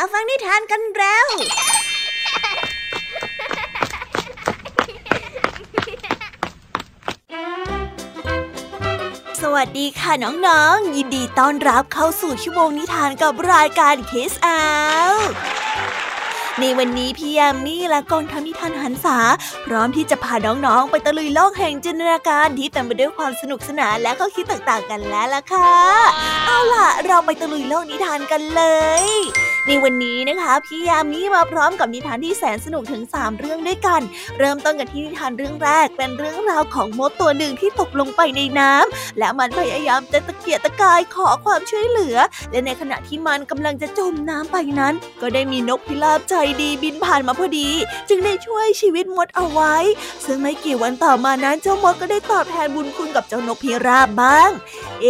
มาฟังนิทานกันแล้ว สวัสดีค่ะน้องๆ ยินดีต้อนรับเข้าสู่ชั่วโมงนิทานกับรายการเคสอาวในวันนี้พี่ยามี่และกองทำนิทานหันษา พร้อมที่จะพาน้องๆ ไปตะลุยโลกแห่งจินตนาการที่เต็มไปด้วยความสนุกสนานและข้อคิดต่างๆกันแล้วล่ะค่ะ เอาล่ะ เราไปตะลุยโลกนิทานกันเลย ในวันนี้นะคะ พี่ยามีมาพร้อมกับนิทานที่แสนสนุกถึง 3 เรื่องด้วยกัน เริ่มต้นกันที่นิทานเรื่องแรก เป็นเรื่องราวของมดตัวหนึ่งที่ตกลงไปในน้ำและมันพยายามจะตะเกียกตะกายขอความช่วยเหลือ และในขณะที่มันกำลังจะจมน้ำไปนั้น ก็ได้มีนกพิราบใจดีบินผ่านมาพอดี จึงได้ช่วยชีวิตมดเอาไว้ ซึ่งไม่กี่วันต่อมานั้นเจ้ามดก็ได้ตอบแทนบุญคุณกับเจ้านกพิราบบ้าง เอ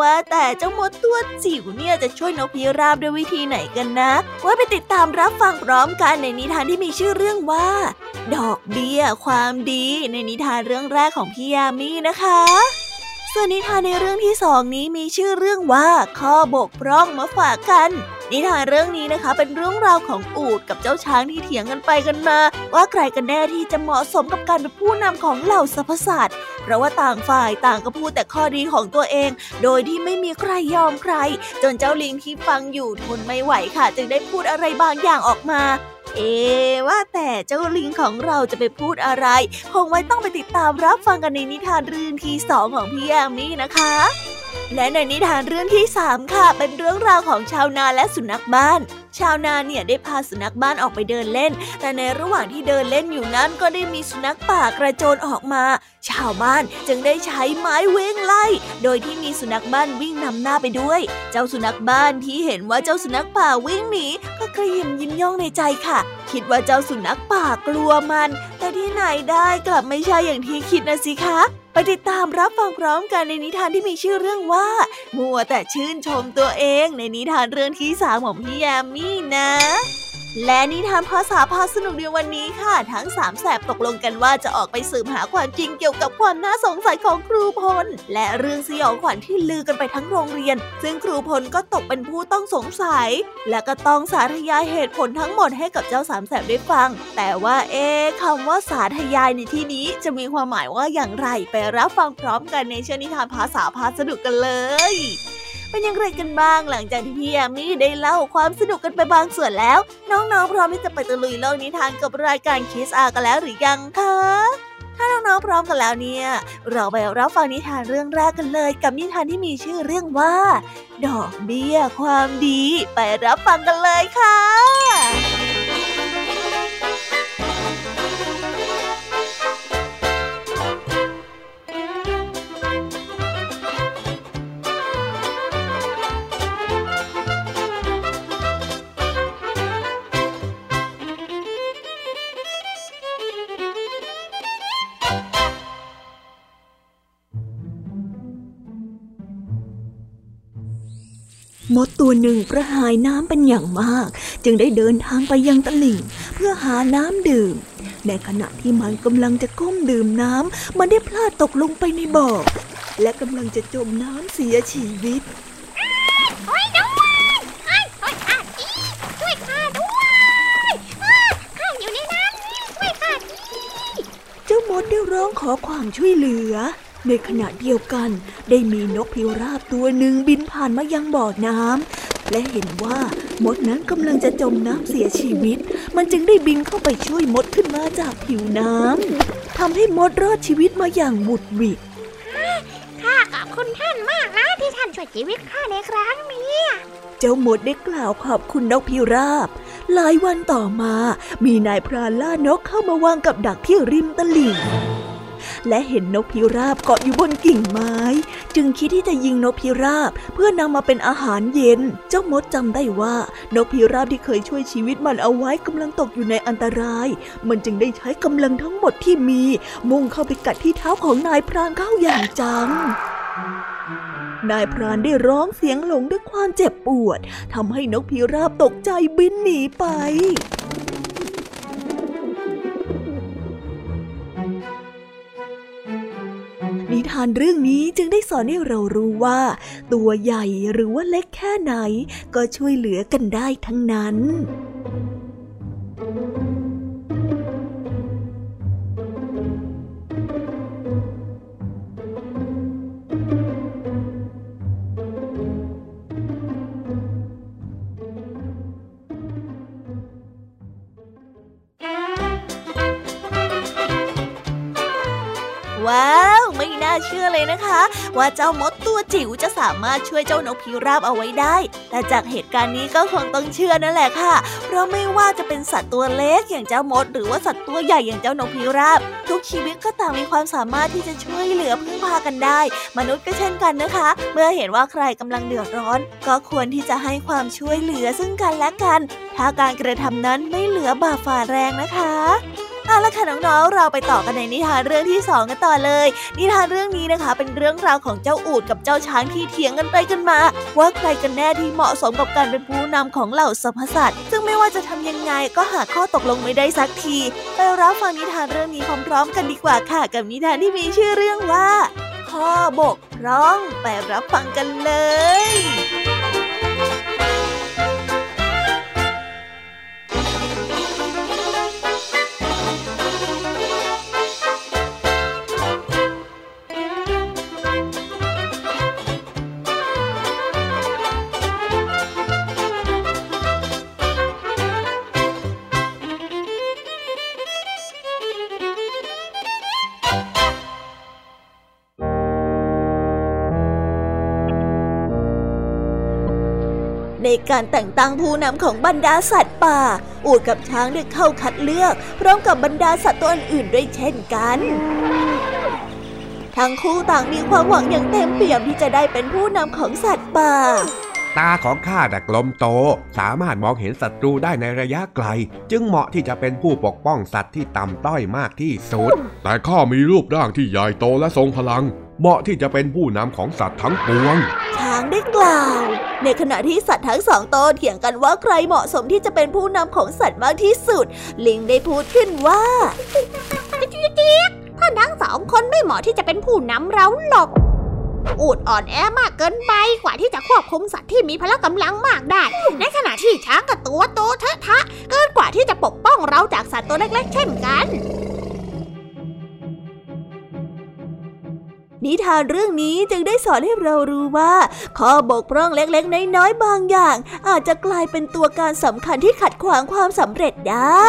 ว่าแต่เจ้ามดตัวจิ๋วเนี่ยจะช่วยนกพิราบด้วยวิธีไหนกันนะ ว่าไปติดตามรับฟังพร้อมกันในนิทานที่มีชื่อเรื่องว่า ดอกเบี้ยความดีในนิทานเรื่องแรกของพี่ยามีนะคะส่วนนิทานในเรื่องที่สองนี้มีชื่อเรื่องว่า ข้อบกพร่องมาฝากกัน นิทานเรื่องนี้นะคะ เป็นเรื่องราวของอูดกับเจ้าช้างที่เถียงกันไปกันมา ว่าใครกันแน่ที่จะเหมาะสมกับการเป็นผู้นำของเหล่าสรรพสัตว์เพราะว่าต่างฝ่ายต่างก็พูดแต่ข้อดีของตัวเอง โดยที่ไม่มีใครยอมใคร จนเจ้าลิงที่ฟังอยู่ทนไม่ไหวค่ะ จึงได้พูดอะไรบางอย่างออกมาเอว่าแต่เจ้าลิงของเราจะไปพูดอะไร คงไว้ต้องไปติดตามรับฟังกันในนิทานเรื่องที่สองของพี่แยมมี่นะคะ และในนิทานเรื่องที่สามค่ะ เป็นเรื่องราวของชาวนาและสุนัขบ้านชาวนาเนี่ยได้พาสุนัขบ้านออกไปเดินเล่น แต่ในระหว่างที่เดินเล่นอยู่นั้นก็ได้มีสุนัขป่ากระโจนออกมา ชาวบ้านจึงได้ใช้ไม้เว้งไล่ โดยที่มีสุนัขบ้านวิ่งนำหน้าไปด้วย เจ้าสุนัขบ้านที่เห็นว่าเจ้าสุนัขป่าวิ่งหนีก็กระยิมยิ้มย่องในใจค่ะ คิดว่าเจ้าสุนัขป่ากลัวมัน แต่ที่ไหนได้กลับไม่ใช่อย่างที่คิดนะสิคะ ติดตามรับฟังพร้อมกันในนิทานที่มีชื่อเรื่องว่า มัวแต่ชื่นชมตัวเองในนิทานเรื่องที่สามของพี่แยมมี่นะ และนิทานภาษาพาสนุกในวันนี้ค่ะ ทั้งสามแสบตกลงกันว่าจะออกไปสืบหาความจริงเกี่ยวกับความน่าสงสัยของครูพล และเรื่องสยองขวัญที่ลือกันไปทั้งโรงเรียน ซึ่งครูพลก็ตกเป็นผู้ต้องสงสัย และก็ต้องสาธยายเหตุผลทั้งหมดให้กับเจ้าสามแสบได้ฟัง แต่ว่าเอ๊คำว่าสาธยายในที่นี้จะมีความหมายว่าอย่างไรไปรับฟังพร้อมกันในเชื่อนิทานภาษาพาสนุกกันเลย เป็นยังไงกันบ้างหลังจากที่พี่ยามีได้เล่าความสนุกกันไปบางส่วนแล้ว น้องๆพร้อมที่จะไปตะลุยโลกนิทานกับรายการคิสอากันแล้วหรือยังคะ ถ้าน้องๆพร้อมกันแล้วเนี่ย เราไปรับฟังนิทานเรื่องแรกกันเลย กับนิทานที่มีชื่อเรื่องว่า ดอกเบี้ยความดี ไปรับฟังกันเลยค่ะ มดตัวหนึ่งกระหายน้ำเป็นอย่างมาก จึงได้เดินทางไปยังตลิ่ง เพื่อหาน้ำดื่ม ในขณะที่มันกำลังจะก้มดื่มน้ำมันได้พลาดตกลงไปในบ่อและกำลังจะจมน้ำเสียชีวิตเจ้ามดได้ร้องขอความช่วยเหลือ ในขณะเดียวกัน ได้มีนกพิราบตัวหนึ่งบินผ่านมายังบ่อน้ำและเห็นว่ามดนั้นกำลังจะจมน้ำเสียชีวิต มันจึงได้บินเข้าไปช่วยมดขึ้นมาจากผิวน้ำทำให้มดรอดชีวิตมาอย่างบุดวิดข้าขอบคุณท่านมากนะที่ท่านช่วยชีวิตข้าในครั้งนี้เจ้ามดได้กล่าวขอบคุณนกพิราบ หลายวันต่อมา มีนายพรานล่านกเข้ามาวางกับดักที่ริมตลิ่ง และเห็นนกพิราบเกาะอยู่บนกิ่งไม้ จึงคิดที่จะยิงนกพิราบเพื่อนำมาเป็นอาหารเย็น เจ้ามดจำได้ว่านกพิราบที่เคยช่วยชีวิตมันเอาไว้กำลังตกอยู่ในอันตราย มันจึงได้ใช้กำลังทั้งหมดที่มี มุ่งเข้าไปกัดที่เท้าของนายพรานเข้าอย่างจังนายพรานได้ร้องเสียงหลงด้วยความเจ็บปวดทำให้นกพิราบตกใจบินหนีไป นิทานเรื่องนี้จึงได้สอนให้เรารู้ว่า ตัวใหญ่หรือว่าเล็กแค่ไหน ก็ช่วยเหลือกันได้ทั้งนั้นว้า เชื่อเลยนะคะ ว่าเจ้ามดตัวจิ๋วจะสามารถช่วยเจ้านกพิราบเอาไว้ได้ แต่จากเหตุการณ์นี้ก็คงต้องเชื่อนั่นแหละค่ะ เพราะไม่ว่าจะเป็นสัตว์ตัวเล็กอย่างเจ้ามด หรือว่าสัตว์ตัวใหญ่อย่างเจ้านกพิราบ ทุกชีวิตก็ต่างมีความสามารถที่จะช่วยเหลือพึ่งพากันได้ มนุษย์ก็เช่นกันนะคะ เมื่อเห็นว่าใครกำลังเดือดร้อน ก็ควรที่จะให้ความช่วยเหลือซึ่งกันและกัน ถ้าการกระทำนั้นไม่เหลือบาฝ่าแรงนะคะ เอาละค่ะน้องๆ เราไปต่อกันในนิทานเรื่องที่สองกันต่อเลย นิทานเรื่องนี้นะคะ เป็นเรื่องราวของเจ้าอูดกับเจ้าช้างที่เถียงกันไปกันมา ว่าใครกันแน่ที่เหมาะสมกับการเป็นผู้นำของเหล่าสรรพสัตว์ซึ่งไม่ว่าจะทำยังไงก็หาข้อตกลงไม่ได้สักที ไปรับฟังนิทานเรื่องนี้พร้อมๆ กันดีกว่าค่ะ กับนิทานที่มีชื่อเรื่องว่าข้อบกพร่องไปรับฟังกันเลย การแต่งตั้งผู้นำของบรรดาสัตว์ป่า อูดกับช้างได้เข้าคัดเลือก พร้อมกับบรรดาสัตว์ตัวอื่นด้วยเช่นกันทั้งคู่ต่างมีความหวังอย่างเต็มเปี่ยมที่จะได้เป็นผู้นำของสัตว์ป่า ตาของข้าแต่กลมโต สามารถมองเห็นศัตรูได้ในระยะไกล จึงเหมาะที่จะเป็นผู้ปกป้องสัตว์ที่ต่ำต้อยมากที่สุด แต่ข้ามีรูปร่างที่ใหญ่โตและทรงพลัง เหมาะที่จะเป็นผู้นำของสัตว์ทั้งปวง ช้างได้กล่าว ในขณะที่สัตว์ทั้งสองโตเถียงกันว่าใครเหมาะสมที่จะเป็นผู้นำของสัตว์มากที่สุด ลิงได้พูดขึ้นว่าจี๊กท่านทั้งสองคนไม่เหมาะที่จะเป็นผู้นำเราหรอกอูดอ่อนแอมากเกินไปกว่าที่จะควบคุมสัตว์ที่มีพละกำลังมากได้ ในขณะที่ช้างกับตัวโตเทอะทะ เกินกว่าที่จะปกป้องเราจากสัตว์ตัวเล็กๆ เช่นกัน นิทานเรื่องนี้จึงได้สอนให้เรารู้ว่า ข้อบกพร่องเล็กๆ น้อยๆ บางอย่าง อาจจะกลายเป็นตัวการสำคัญที่ขัดขวางความสำเร็จได้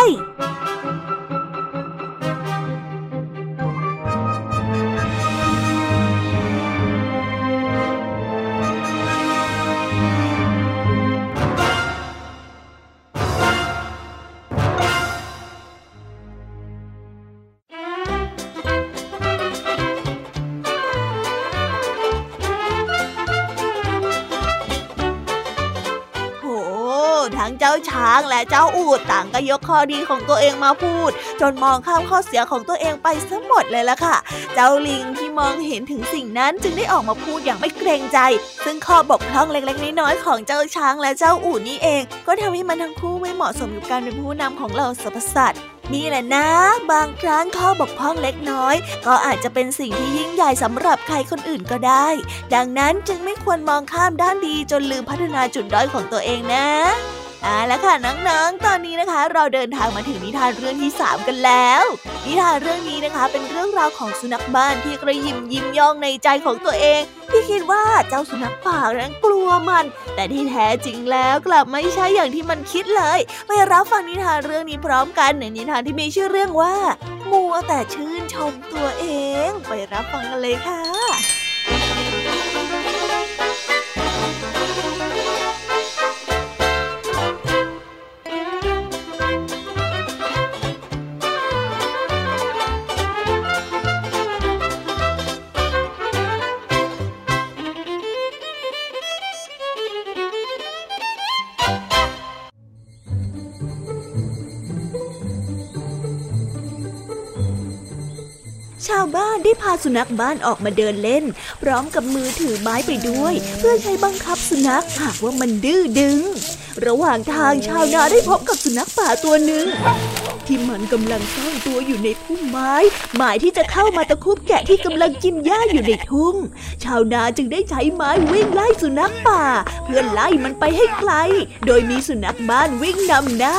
ช้างและเจ้าอูดต่างก็ยกข้อดีของตัวเองมาพูด จนมองข้ามข้อเสียของตัวเองไปซะหมดเลยละค่ะ เจ้าลิงที่มองเห็นถึงสิ่งนั้นจึงได้ออกมาพูดอย่างไม่เกรงใจ ซึ่งข้อบกพร่องเล็กๆน้อยๆของเจ้าช้างและเจ้าอูดนี่เอง ก็ทำให้มันทั้งคู่ไม่เหมาะสมกับการเป็นผู้นำของเหล่าสรรพสัตว์นี่แหละนะ บางครั้งข้อบกพร่องเล็กน้อย ก็อาจจะเป็นสิ่งที่ยิ่งใหญ่สำหรับใครคนอื่นก็ได้ ดังนั้นจึงไม่ควรมองข้ามด้านดีจนลืมพัฒนาจุดด้อยของตัวเองนะ เอาละค่ะน้องๆ ตอนนี้นะคะ เราเดินทางมาถึงนิทานเรื่องที่ 3 กันแล้ว นิทานเรื่องนี้นะคะเป็นเรื่องราวของสุนัขบ้านที่กระยิมยิ้มย่องในใจของตัวเอง ที่คิดว่าเจ้าสุนัขป่านั้นกลัวมัน แต่ที่แท้จริงแล้วกลับไม่ใช่อย่างที่มันคิดเลยไปรับฟังนิทานเรื่องนี้พร้อมกันในนิทานที่มีชื่อเรื่องว่า มัวแต่ชื่นชมตัวเอง ไปรับฟังกันเลยค่ะ สุนัขบ้านออกมาเดินเล่น พร้อมกับมือถือไม้ไปด้วย เพื่อใช้บังคับสุนัขหากว่ามันดื้อดึง ระหว่างทางชาวนาได้พบกับสุนัขป่าตัวหนึ่ง ที่มันกำลังซ่อนตัวอยู่ในพุ่มไม้ หมายที่จะเข้ามาตะคุบแกะที่กำลังกินหญ้าอยู่ในทุ่ง ชาวนาจึงได้ใช้ไม้วิ่งไล่สุนัขป่า เพื่อไล่มันไปให้ไกล โดยมีสุนัขบ้านวิ่งนำหน้า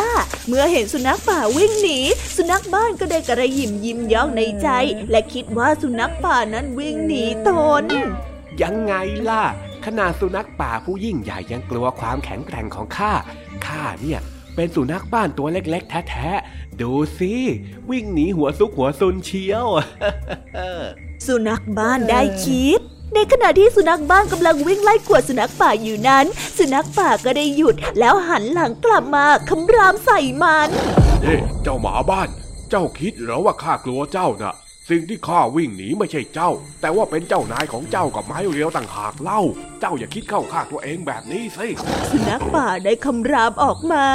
เมื่อเห็นสุนัขป่าวิ่งหนี สุนัขบ้านก็ได้กระยิมยิ้มย่องในใจ และคิดว่าสุนัขป่านั้นวิ่งหนีตนยังไงล่ะขนาดสุนัขป่าผู้ยิ่งใหญ่ยังกลัวความแข็งแกร่งของข้า ข้าเนี่ยเป็นสุนัขบ้านตัวเล็กๆ แท้ๆ ดูสิ วิ่งหนีหัวซุกหัวซุนเชียว สุนัขบ้านได้คิด ในขณะที่สุนัขบ้านกำลังวิ่งไล่กวดสุนัขป่าอยู่นั้น สุนัขป่าก็ได้หยุดแล้วหันหลังกลับมาคำรามใส่มันเอ๊ะเจ้าหมาบ้าน เจ้าคิดเหรอว่าข้ากลัวเจ้าน่ะ สิ่งที่ข้าวิ่งหนีไม่ใช่เจ้า แต่ว่าเป็นเจ้านายของเจ้ากับไม้เรียวต่างหากเล่า เจ้าอย่าคิดเข้าข้างตัวเองแบบนี้สิ สุนัขป่าได้คำรามออกมา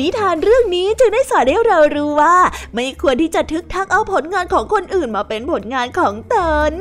นิทานเรื่องนี้จึงได้สอนให้เรารู้ว่า ไม่ควรที่จะทึกทักเอาผลงานของคนอื่นมาเป็นผลงานของตน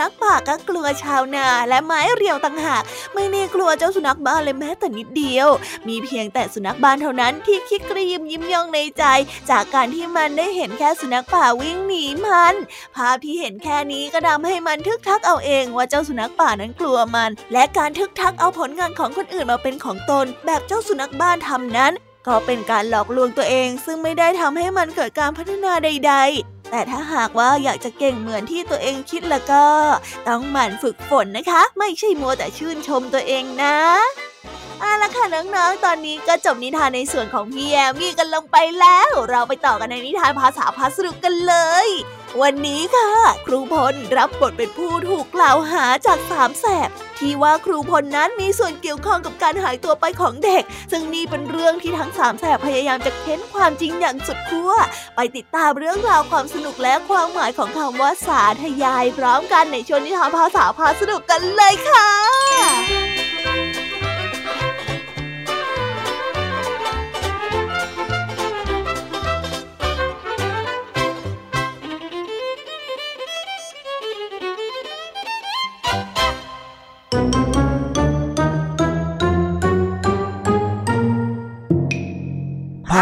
นัขป่าก็กลัวชาวนาและไม้เรียวต่างหาก ไม่ได้กลัวเจ้าสุนัขบ้านเลยแม้แต่นิดเดียว มีเพียงแต่สุนัขบ้านเท่านั้นที่คิดกระยิมยิ้มย่องในใจ จากการที่มันได้เห็นแค่สุนัขป่าวิ่งหนีมัน ภาพที่เห็นแค่นี้ก็ทำให้มันทึกทักเอาเองว่าเจ้าสุนัขป่านั้นกลัวมัน และการทึกทักเอาผลงานของคนอื่นมาเป็นของตน แบบเจ้าสุนัขบ้านทำนั้น ก็เป็นการหลอกลวงตัวเอง ซึ่งไม่ได้ทำให้มันเกิดการพัฒนาใด ๆ แต่ถ้าหากว่าอยากจะเก่งเหมือนที่ตัวเองคิดแล้วก็ ต้องหมั่นฝึกฝนนะคะ ไม่ใช่มัวแต่ชื่นชมตัวเองนะ เอาละค่ะน้องๆ ตอนนี้ก็จบนิทานในส่วนของพี่แยมมี่กันลงไปแล้ว เราไปต่อกันในนิทานภาษาพาสนุกกันเลย วันนี้ค่ะ ครูพลรับบทเป็นผู้ถูกกล่าวหาจากสามแสบที่ว่าครูพลนั้นมีส่วนเกี่ยวข้องกับการหายตัวไปของเด็ก ซึ่งนี่เป็นเรื่องที่ทั้งสามแสบพยายามจะเค้นความจริงอย่างสุดขั้วไปติดตามเรื่องราวความสนุกและความหมายของคำว่าสาธยายพร้อมกันในช่วงนิทานภาษาพาสนุกกันเลยค่ะ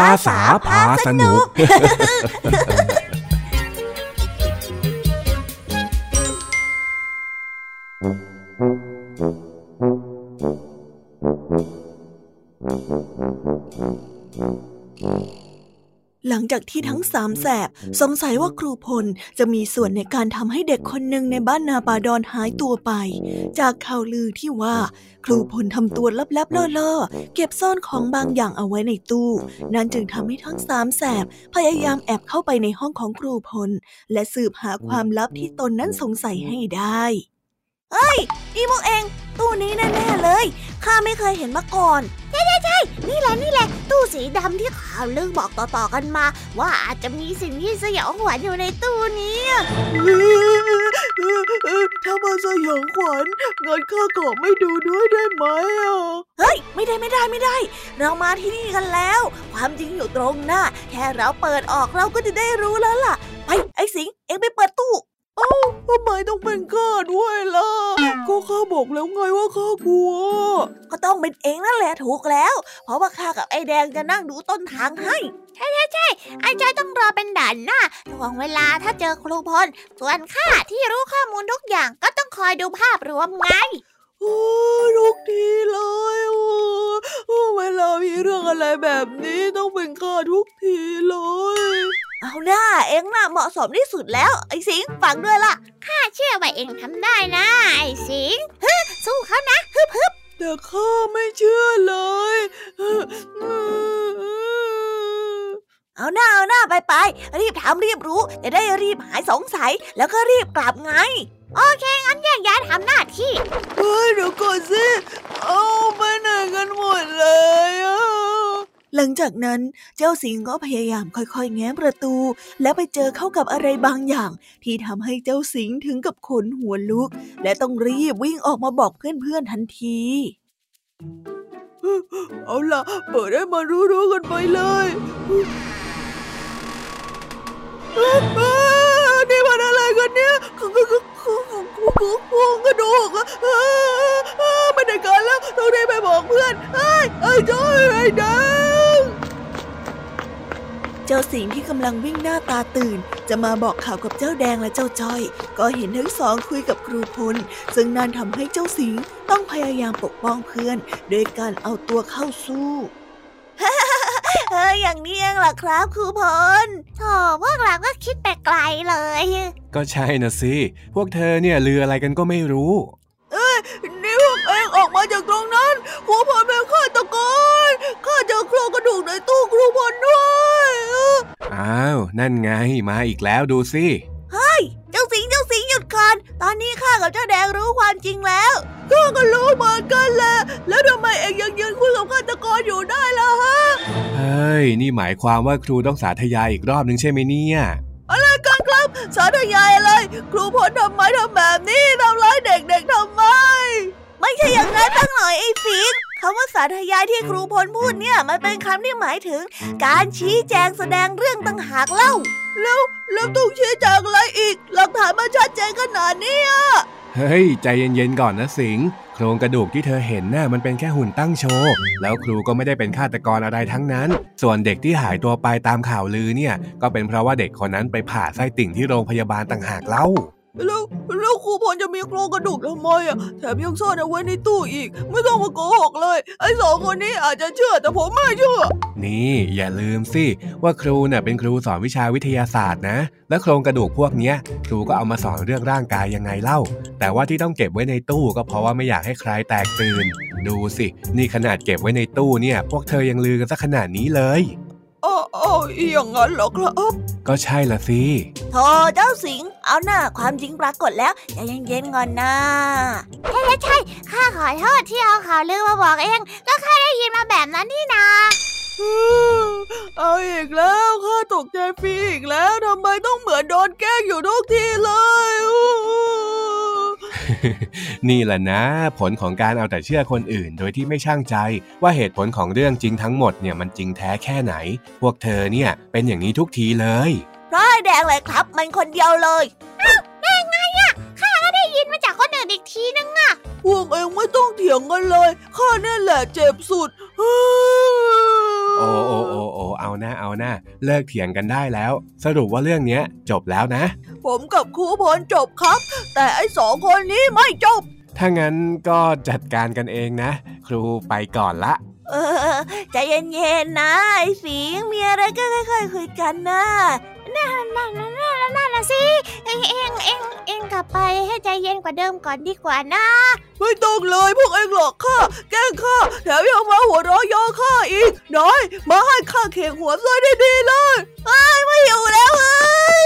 าษาพาสนุก หลังจากที่ทั้งสามแสบสงสัยว่าครูพลจะมีส่วนในการทำให้เด็กคนหนึ่งในบ้านนาปาดอนหายตัวไป จากข่าวลือที่ว่า ครูพลทำตัวลับๆล่อๆ เก็บซ่อนของบางอย่างเอาไว้ในตู้ นั่นจึงทำให้ทั้งสามแสบพยายามแอบเข้าไปในห้องของครูพล และสืบหาความลับที่ตนนั้นสงสัยให้ได้ นี่พวกเอง ตู้นี้แน่ๆเลย ข้าไม่เคยเห็นมาก่อน ใช่ใช่ใช่นี่แหละนี่แหละ ตู้สีดำที่ข่าวลือบอกต่อๆกันมา ว่าอาจจะมีสิ่งที่สยองขวัญอยู่ในตู้นี้ถ้ามันสยองขวัญงั้นข้าขอไม่ดูด้วยได้ไหมอะเฮ้ย ไม่ได้ไม่ได้ไม่ได้ เรามาที่นี่กันแล้ว ความจริงอยู่ตรงหน้า แค่เราเปิดออกเราก็จะได้รู้แล้วล่ะ ไปไอ้สิง เอ็งไปเปิดตู้ ทำไมต้องเป็นข้าด้วยล่ะ ก็ข้าบอกแล้วไงว่าข้ากลัว ก็ต้องเป็นเองนั่นแหละถูกแล้ว เพราะว่าข้ากับไอ้แดงจะนั่งดูต้นทางให้ไอ้จอยต้องรอเป็นด่านหน้าถ่วงเวลาถ้าเจอครูพล ส่วนข้าที่รู้ข้อมูลทุกอย่างก็ต้องคอยดูภาพรวมไงโอ้ยทุกทีเลยโอ้ยเวลามีเรื่องอะไรแบบนี้ต้องเป็นข้าทุกทีเลย เอาหน้าเอ็งน่ะเหมาะสมที่สุดแล้ว ไอ้สิงฟังด้วยล่ะ ข้าเชื่อว่าเองทำได้นะ ไอ้สิงฮึสู้เขานะฮึบฮึบแต่ข้าไม่เชื่อเลย เอาหน้าน้าไปไปรีบทำรีบรู้ จะได้รีบหายสงสัยแล้วก็รีบกลับไง โอเค งั้นแยกย้ายทำหน้าที่ เฮ้ยเดี๋ยวก่อนสิ เอาไปไหนกันหมดเลยอะ หลังจากนั้นเจ้าสิงก็พยายามค่อยๆ แง้มประตู แล้วไปเจอเข้ากับอะไรบางอย่าง ที่ทำให้เจ้าสิงถึงกับขนหัวลุก และต้องรีบวิ่งออกมาบอกเพื่อนๆทันที เอาล่ะ เปิดให้มันรู้ๆกันไปเลยนี่มันไร กันเนี่ยคือคือคือคือคือโครงกระดูกไม่ได้การแล้วต้องรีบไปบอกเพื่อนไอ้ไอ้จ้อยไอ้ดังเจ้าสิงที่กำลังวิ่งหน้าตาตื่น จะมาบอกข่าวกับเจ้าแดงและเจ้าจ้อย ก็เห็นทั้งสองคุยกับครูพลซึ่งนั่นทำให้เจ้าสิงต้องพยายามปกป้องเพื่อน โดยการเอาตัวเข้าสู้ เอออย่างนี้เองล่ะครับครูพลโธ่พวกเราก็คิดแต่ไกลเลย ก็ใช่นะสิ พวกเธอเนี่ยลืออะไรกันก็ไม่รู้นี่พวกเองออกมาจากตรงนั้นครูพลเป็นฆาตกรข้าเจอโครงกระดูกในตู้ครูพลด้วย อ้าว นั่นไงมาอีกแล้วดูสิ รู้ความจริงแล้วข้าก็รู้เหมือนกันแหละ แล้วทำไมเองยังยืนคุยกับฆาตกรอยู่ได้ล่ะฮะ เฮ้ย นี่หมายความว่าครูต้องสาธยายอีกรอบนึงใช่ไหมเนี่ยอะไรกันครับสาธยายอะไร ครูพลทำไมทำแบบนี้ทำร้ายเด็กๆทำไม ไม่ใช่อย่างนั้นตั้งหน่อยไอ้สิงคำว่าสาธยายที่ครูพลพูดเนี่ยมันเป็นคำที่หมายถึง การชี้แจงแสดงเรื่องต่างหากเล่า แล้วแล้วต้องชี้แจงอะไรอีก หลักฐานมันชัดเจนขนาดนี้อะ เฮ้ย ใจเย็นๆก่อนนะสิง โครงกระดูกที่เธอเห็นน่ะมันเป็นแค่หุ่นตั้งโชว์ แล้วครูก็ไม่ได้เป็นฆาตกรอะไรทั้งนั้น ส่วนเด็กที่หายตัวไปตามข่าวลือเนี่ย ก็เป็นเพราะว่าเด็กคนนั้นไปผ่าไส้ติ่งที่โรงพยาบาลต่างหากเล่า แล้วแล้วครูพลจะมีโครงกระดูกทำไมอะแถมยังซ่อนเอาไว้ในตู้อีก ไม่ต้องมาโกหกเลย ไอ้สองคนนี้อาจจะเชื่อแต่ผมไม่เชื่อ นี่อย่าลืมสิว่าครูน่ะเป็นครูสอนวิชาวิทยาศาสตร์นะ และโครงกระดูกพวกเนี้ย ครูก็เอามาสอนเรื่องร่างกายยังไงเล่า แต่ว่าที่ต้องเก็บไว้ในตู้ก็เพราะว่าไม่อยากให้ใครแตกตื่น ดูสิ นี่ขนาดเก็บไว้ในตู้เนี่ย พวกเธอยังลือกันซะขนาดนี้เลย อ้าวอ้าวอีอย่างนั้นเหรอครับ ก็ใช่ละสิโธ่เจ้าสิง เอาหน้าความจริงปรากฏแล้วใจเย็นๆก่อนนะข้าขอโทษที่เอาข่าวลือมาบอกเอง ก็ข้าได้ยินมาแบบนั้นนี่นาเอาอีกแล้วข้าตกใจฟรีอีกแล้วทำไมต้องเหมือนโดนแกล้งอยู่ทุกทีเลยอู้ นี่แหละนะ ผลของการเอาแต่เชื่อคนอื่น โดยที่ไม่ช่างใจ ว่าเหตุผลของเรื่องจริงทั้งหมดเนี่ยมันจริงแท้แค่ไหน พวกเธอเนี่ยเป็นอย่างนี้ทุกทีเลยเพราะไอ้แดงเลยครับ มันคนเดียวเลยได้ยินมาจากคนอื่นอีกทีนึงอะพวกเองไม่ต้องเถียงกันเลย ข้านี่แหละเจ็บสุดโอ้โอ้ โอ้โอ้เอาหน้าเอาหน้าเลิกเถียงกันได้แล้ว สรุปว่าเรื่องเนี้ยจบแล้วนะ ผมกับครูพลจบครับ แต่ไอ้สองคนนี้ไม่จบ ถ้างั้นก็จัดการกันเองนะ ครูไปก่อนละเออใจเย็นๆนะไอ้สิงมีอะไรก็ค่อยๆคุยกันนะ นั่นนั่นนั่นนั่นนั่นนะสิ เองเองเองเองกลับไปให้ใจเย็นกว่าเดิมก่อนดีกว่านะไม่ต้องเลยพวกเองหลอกข้าแกล้งข้าแถมยังมาหัวเราะเยอข้าอีกน้อย มาให้ข้าเข่งหัวซะดีๆเลยไม่อยู่แล้วเฮ้ย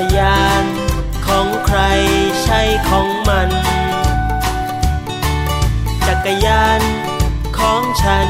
รยาน ของใครใช่ของมัน จักรยานของฉัน